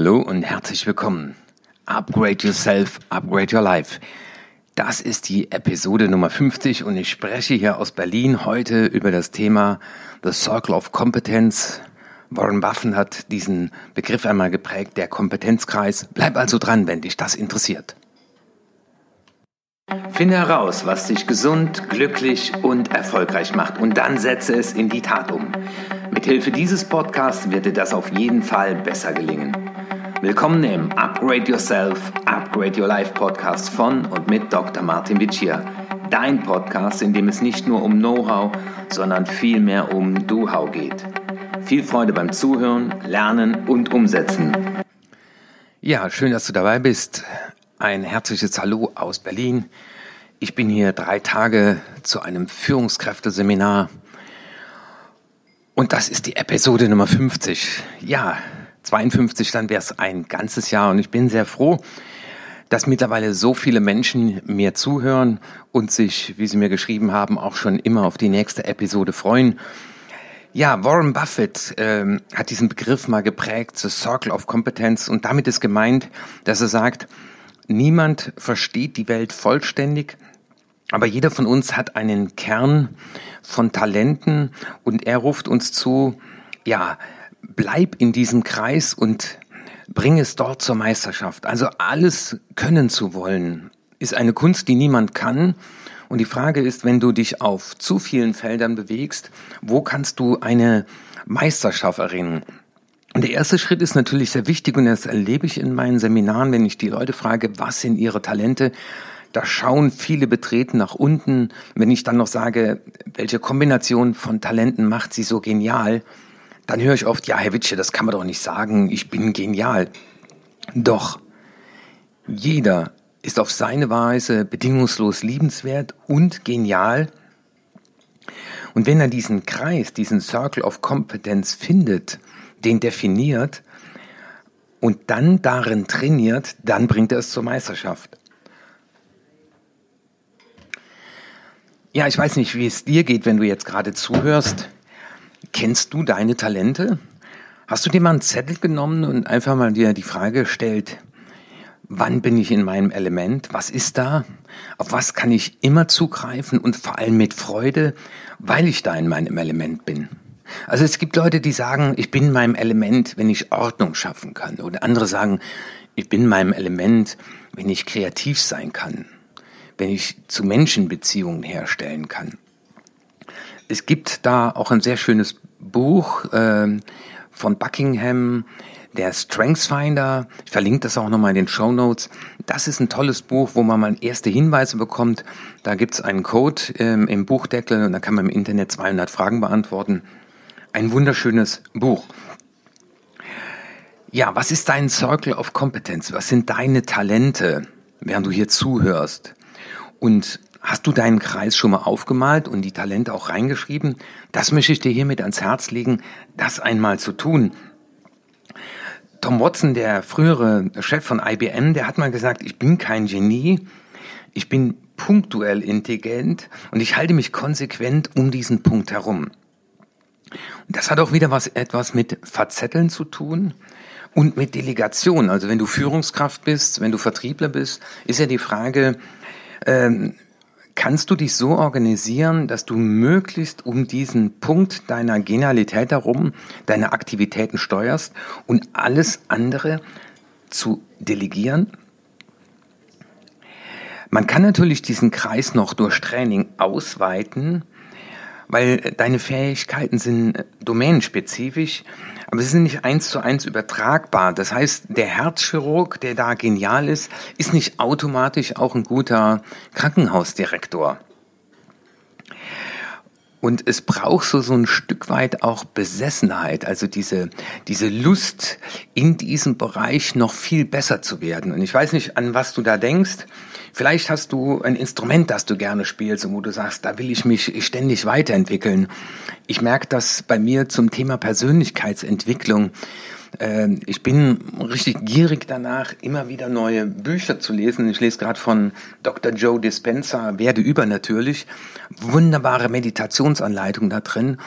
Hallo und herzlich willkommen. Upgrade Yourself, Upgrade Your Life. Das ist die Episode Nummer 50 und ich spreche hier aus Berlin heute über das Thema The Circle of Competence. Warren Buffett hat diesen Begriff einmal geprägt, der Kompetenzkreis. Bleib also dran, wenn dich das interessiert. Finde heraus, was dich gesund, glücklich und erfolgreich macht und dann setze es in die Tat um. Mithilfe dieses Podcasts wird dir das auf jeden Fall besser gelingen. Willkommen im Upgrade Yourself, Upgrade Your Life Podcast von und mit Dr. Martin Vicia. Dein Podcast, in dem es nicht nur um Know-how, sondern vielmehr um Do-How geht. Viel Freude beim Zuhören, Lernen und Umsetzen. Ja, schön, dass du dabei bist. Ein herzliches Hallo aus Berlin. Ich bin hier drei Tage zu einem Führungskräfteseminar. Und das ist die Episode Nummer 50. Ja, 52, dann wäre es ein ganzes Jahr. Und ich bin sehr froh, dass mittlerweile so viele Menschen mir zuhören und sich, wie sie mir geschrieben haben, auch schon immer auf die nächste Episode freuen. Ja, Warren Buffett ähm, hat diesen Begriff mal geprägt, The Circle of Competence, und damit ist gemeint, dass er sagt, niemand versteht die Welt vollständig, aber jeder von uns hat einen Kern von Talenten. Und er ruft uns zu, ja, bleib in diesem Kreis und bring es dort zur Meisterschaft. Also alles können zu wollen, ist eine Kunst, die niemand kann. Und die Frage ist, wenn du dich auf zu vielen Feldern bewegst, wo kannst du eine Meisterschaft erringen? Und der erste Schritt ist natürlich sehr wichtig und das erlebe ich in meinen Seminaren, wenn ich die Leute frage, was sind ihre Talente? Da schauen viele betreten nach unten. Wenn ich dann noch sage, welche Kombination von Talenten macht sie so genial, dann höre ich oft, ja, Herr Witsche, das kann man doch nicht sagen, ich bin genial. Doch, jeder ist auf seine Weise bedingungslos liebenswert und genial. Und wenn er diesen Kreis, diesen Circle of Competence findet, den definiert und dann darin trainiert, dann bringt er es zur Meisterschaft. Ja, ich weiß nicht, wie es dir geht, wenn du jetzt gerade zuhörst. Kennst du deine Talente? Hast du dir mal einen Zettel genommen und einfach mal dir die Frage gestellt, wann bin ich in meinem Element? Was ist da? Auf was kann ich immer zugreifen und vor allem mit Freude, weil ich da in meinem Element bin? Also es gibt Leute, die sagen, ich bin in meinem Element, wenn ich Ordnung schaffen kann. Oder andere sagen, ich bin in meinem Element, wenn ich kreativ sein kann wenn ich zu Menschen Beziehungen herstellen kann. Es gibt da auch ein sehr schönes Buch äh, von Buckingham, der Strengthsfinder. Ich verlinke das auch nochmal in den Show Notes. Das ist ein tolles Buch, wo man mal erste Hinweise bekommt. Da gibt's einen Code ähm, im Buchdeckel und da kann man im Internet 200 Fragen beantworten. Ein wunderschönes Buch. Ja, was ist dein Circle of Competence? Was sind deine Talente, während du hier zuhörst? Und hast du deinen Kreis schon mal aufgemalt und die Talente auch reingeschrieben? Das möchte ich dir hiermit ans Herz legen, das einmal zu tun. Tom Watson, der frühere Chef von IBM, der hat mal gesagt, ich bin kein Genie, ich bin punktuell intelligent und ich halte mich konsequent um diesen Punkt herum. Das hat auch wieder was etwas mit Verzetteln zu tun und mit Delegation. Also wenn du Führungskraft bist, wenn du Vertriebler bist, ist ja die Frage, ähm, kannst du dich so organisieren, dass du möglichst um diesen Punkt deiner Genialität herum deine Aktivitäten steuerst und alles andere zu delegieren? Man kann natürlich diesen Kreis noch durch Training ausweiten, weil deine Fähigkeiten sind domänenspezifisch, aber sie sind nicht eins zu eins übertragbar. Das heißt, der Herzchirurg, der da genial ist, ist nicht automatisch auch ein guter Krankenhausdirektor. Und es braucht so, so ein Stück weit auch Besessenheit, also diese, diese Lust, in diesem Bereich noch viel besser zu werden. Und ich weiß nicht, an was du da denkst. Vielleicht hast du ein Instrument, das du gerne spielst und wo du sagst, da will ich mich ständig weiterentwickeln. Ich merke das bei mir zum Thema Persönlichkeitsentwicklung, äh, ich bin richtig gierig danach, immer wieder neue Bücher zu lesen. Ich lese gerade von Dr. Joe Dispenza, Werde übernatürlich. Wunderbare Meditationsanleitung da drin.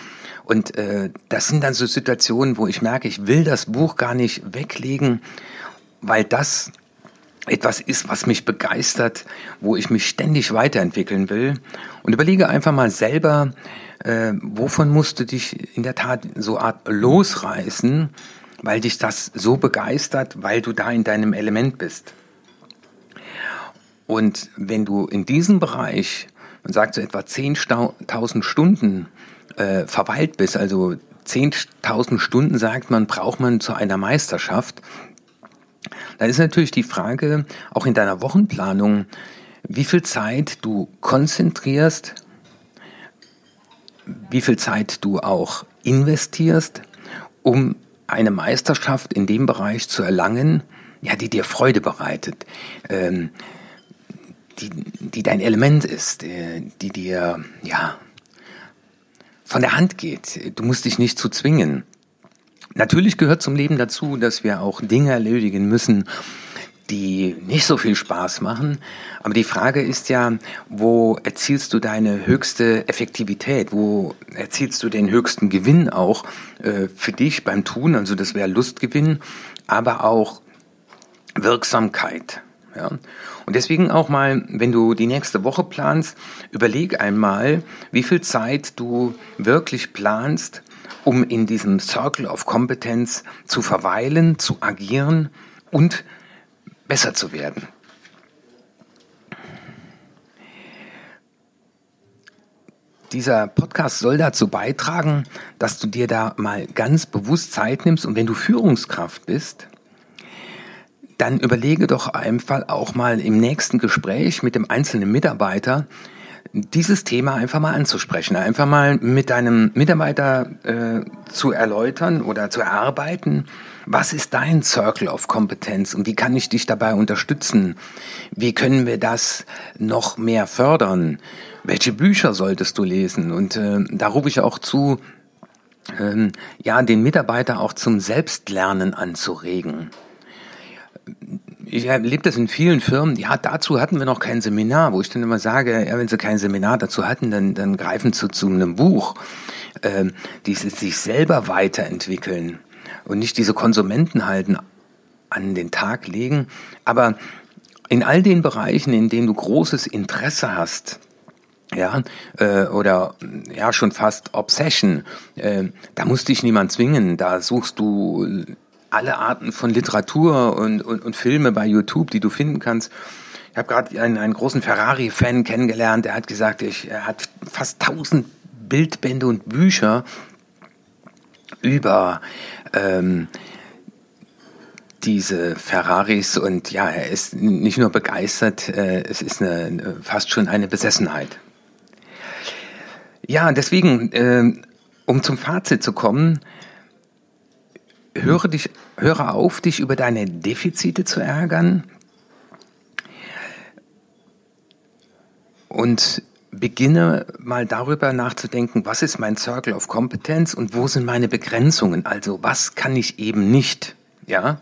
Und äh, das sind dann so Situationen, wo ich merke, ich will das Buch gar nicht weglegen, weil das etwas ist, was mich begeistert, wo ich mich ständig weiterentwickeln will. Und überlege einfach mal selber, äh, wovon musst du dich in der Tat so Art losreißen, weil dich das so begeistert, weil du da in deinem Element bist. Und wenn du in diesem Bereich, man sagt so etwa 10.000 Stunden äh, verweilt bist, also 10.000 Stunden sagt man, braucht man zu einer Meisterschaft, dann ist natürlich die Frage, auch in deiner Wochenplanung, wie viel Zeit du konzentrierst, wie viel Zeit du auch investierst, um eine Meisterschaft in dem Bereich zu erlangen, ja, die dir Freude bereitet, ähm, die, die dein Element ist, äh, die dir, ja, von der Hand geht. Du musst dich nicht zu zwingen. Natürlich gehört zum Leben dazu, dass wir auch Dinge erledigen müssen, die nicht so viel Spaß machen. Aber die Frage ist ja, wo erzielst du deine höchste Effektivität? Wo erzielst du den höchsten Gewinn auch äh, für dich beim Tun? Also das wäre Lustgewinn, aber auch Wirksamkeit. Ja? Und deswegen auch mal, wenn du die nächste Woche planst, überleg einmal, wie viel Zeit du wirklich planst, um in diesem Circle of Competence zu verweilen, zu agieren und besser zu werden. Dieser Podcast soll dazu beitragen, dass du dir da mal ganz bewusst Zeit nimmst und wenn du Führungskraft bist, dann überlege doch einfach auch mal im nächsten Gespräch mit dem einzelnen Mitarbeiter, dieses Thema einfach mal anzusprechen, einfach mal mit deinem Mitarbeiter äh, zu erläutern oder zu erarbeiten, was ist dein Circle of Kompetenz und wie kann ich dich dabei unterstützen? Wie können wir das noch mehr fördern? Welche Bücher solltest du lesen? Und äh, da rufe ich auch zu, ähm, ja, den Mitarbeiter auch zum Selbstlernen anzuregen. Ich erlebe das in vielen Firmen. Ja, dazu hatten wir noch kein Seminar, wo ich dann immer sage, ja, wenn sie kein Seminar dazu hatten, dann, dann greifen sie zu einem Buch, ähm, die sich selber weiterentwickeln und nicht diese Konsumenten halten an den Tag legen. Aber in all den Bereichen, in denen du großes Interesse hast, ja, äh, oder ja schon fast Obsession, äh, da muss dich niemand zwingen, da suchst du alle Arten von Literatur und, und, und Filme bei YouTube, die du finden kannst. Ich habe gerade einen, einen großen Ferrari-Fan kennengelernt, der hat gesagt, ich, er hat fast tausend Bildbände und Bücher über ähm, diese Ferraris und ja, er ist nicht nur begeistert, äh, es ist eine, fast schon eine Besessenheit. Ja, deswegen, äh, um zum Fazit zu kommen, höre dich, höre auf, dich über deine Defizite zu ärgern und beginne mal darüber nachzudenken, was ist mein Circle of Competence und wo sind meine Begrenzungen? Also was kann ich eben nicht? Ja.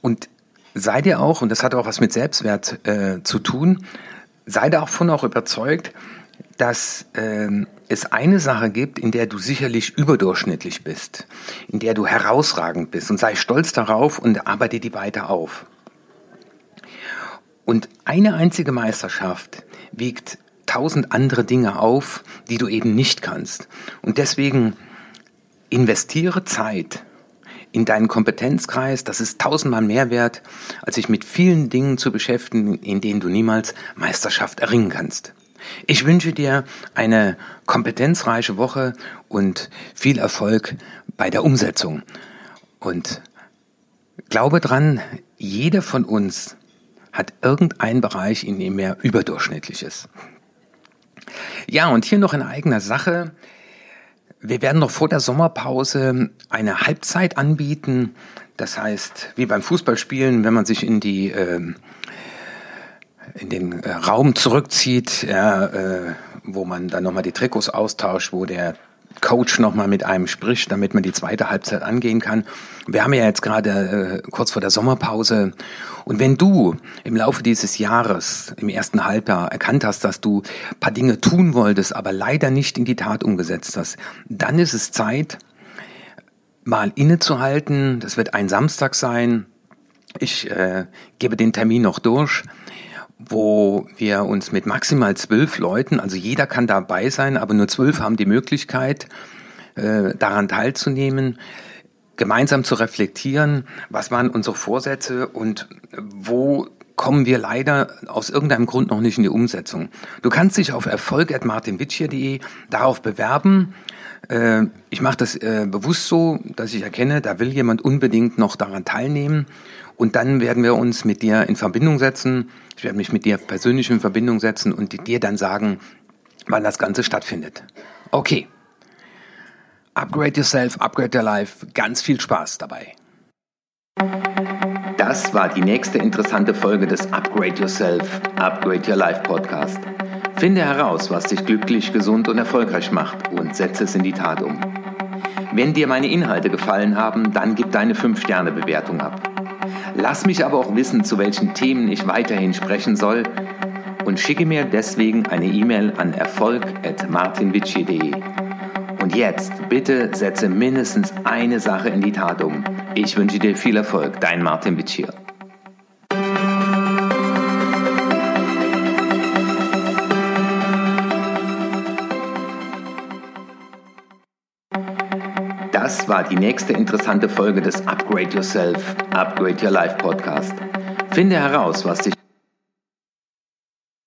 Und sei dir auch, und das hat auch was mit Selbstwert äh, zu tun, sei davon auch überzeugt, dass äh, es eine Sache gibt, in der du sicherlich überdurchschnittlich bist, in der du herausragend bist und sei stolz darauf und arbeite die weiter auf. Und eine einzige Meisterschaft wiegt tausend andere Dinge auf, die du eben nicht kannst. Und deswegen investiere Zeit in deinen Kompetenzkreis. Das ist tausendmal mehr wert, als sich mit vielen Dingen zu beschäftigen, in denen du niemals Meisterschaft erringen kannst. Ich wünsche dir eine kompetenzreiche Woche und viel Erfolg bei der Umsetzung. Und glaube dran, jeder von uns hat irgendein Bereich, in dem er überdurchschnittlich ist. Ja, und hier noch in eigener Sache. Wir werden noch vor der Sommerpause eine Halbzeit anbieten. Das heißt, wie beim Fußballspielen, wenn man sich in die äh, in den äh, Raum zurückzieht, ja, äh, wo man dann nochmal die Trikots austauscht, wo der Coach nochmal mit einem spricht, damit man die zweite Halbzeit angehen kann. Wir haben ja jetzt gerade äh, kurz vor der Sommerpause. Und wenn du im Laufe dieses Jahres, im ersten Halbjahr, erkannt hast, dass du paar Dinge tun wolltest, aber leider nicht in die Tat umgesetzt hast, dann ist es Zeit, mal innezuhalten. Das wird ein Samstag sein. Ich äh, gebe den Termin noch durch wo wir uns mit maximal zwölf Leuten, also jeder kann dabei sein, aber nur zwölf haben die Möglichkeit, äh, daran teilzunehmen, gemeinsam zu reflektieren, was waren unsere Vorsätze und wo kommen wir leider aus irgendeinem Grund noch nicht in die Umsetzung. Du kannst dich auf erfolg.martinwitschier.de darauf bewerben. Äh, ich mache das äh, bewusst so, dass ich erkenne, da will jemand unbedingt noch daran teilnehmen. Und dann werden wir uns mit dir in Verbindung setzen. Ich werde mich mit dir persönlich in Verbindung setzen und dir dann sagen, wann das Ganze stattfindet. Okay. Upgrade yourself, upgrade your life. Ganz viel Spaß dabei. Das war die nächste interessante Folge des Upgrade Yourself, Upgrade Your Life Podcast. Finde heraus, was dich glücklich, gesund und erfolgreich macht und setze es in die Tat um. Wenn dir meine Inhalte gefallen haben, dann gib deine 5-Sterne-Bewertung ab. Lass mich aber auch wissen, zu welchen Themen ich weiterhin sprechen soll und schicke mir deswegen eine E-Mail an erfolg.martinvici.de. Und jetzt bitte setze mindestens eine Sache in die Tat um. Ich wünsche dir viel Erfolg, dein Martin Vici. Das war die nächste interessante Folge des Upgrade Yourself, Upgrade Your Life Podcast. Finde heraus, was dich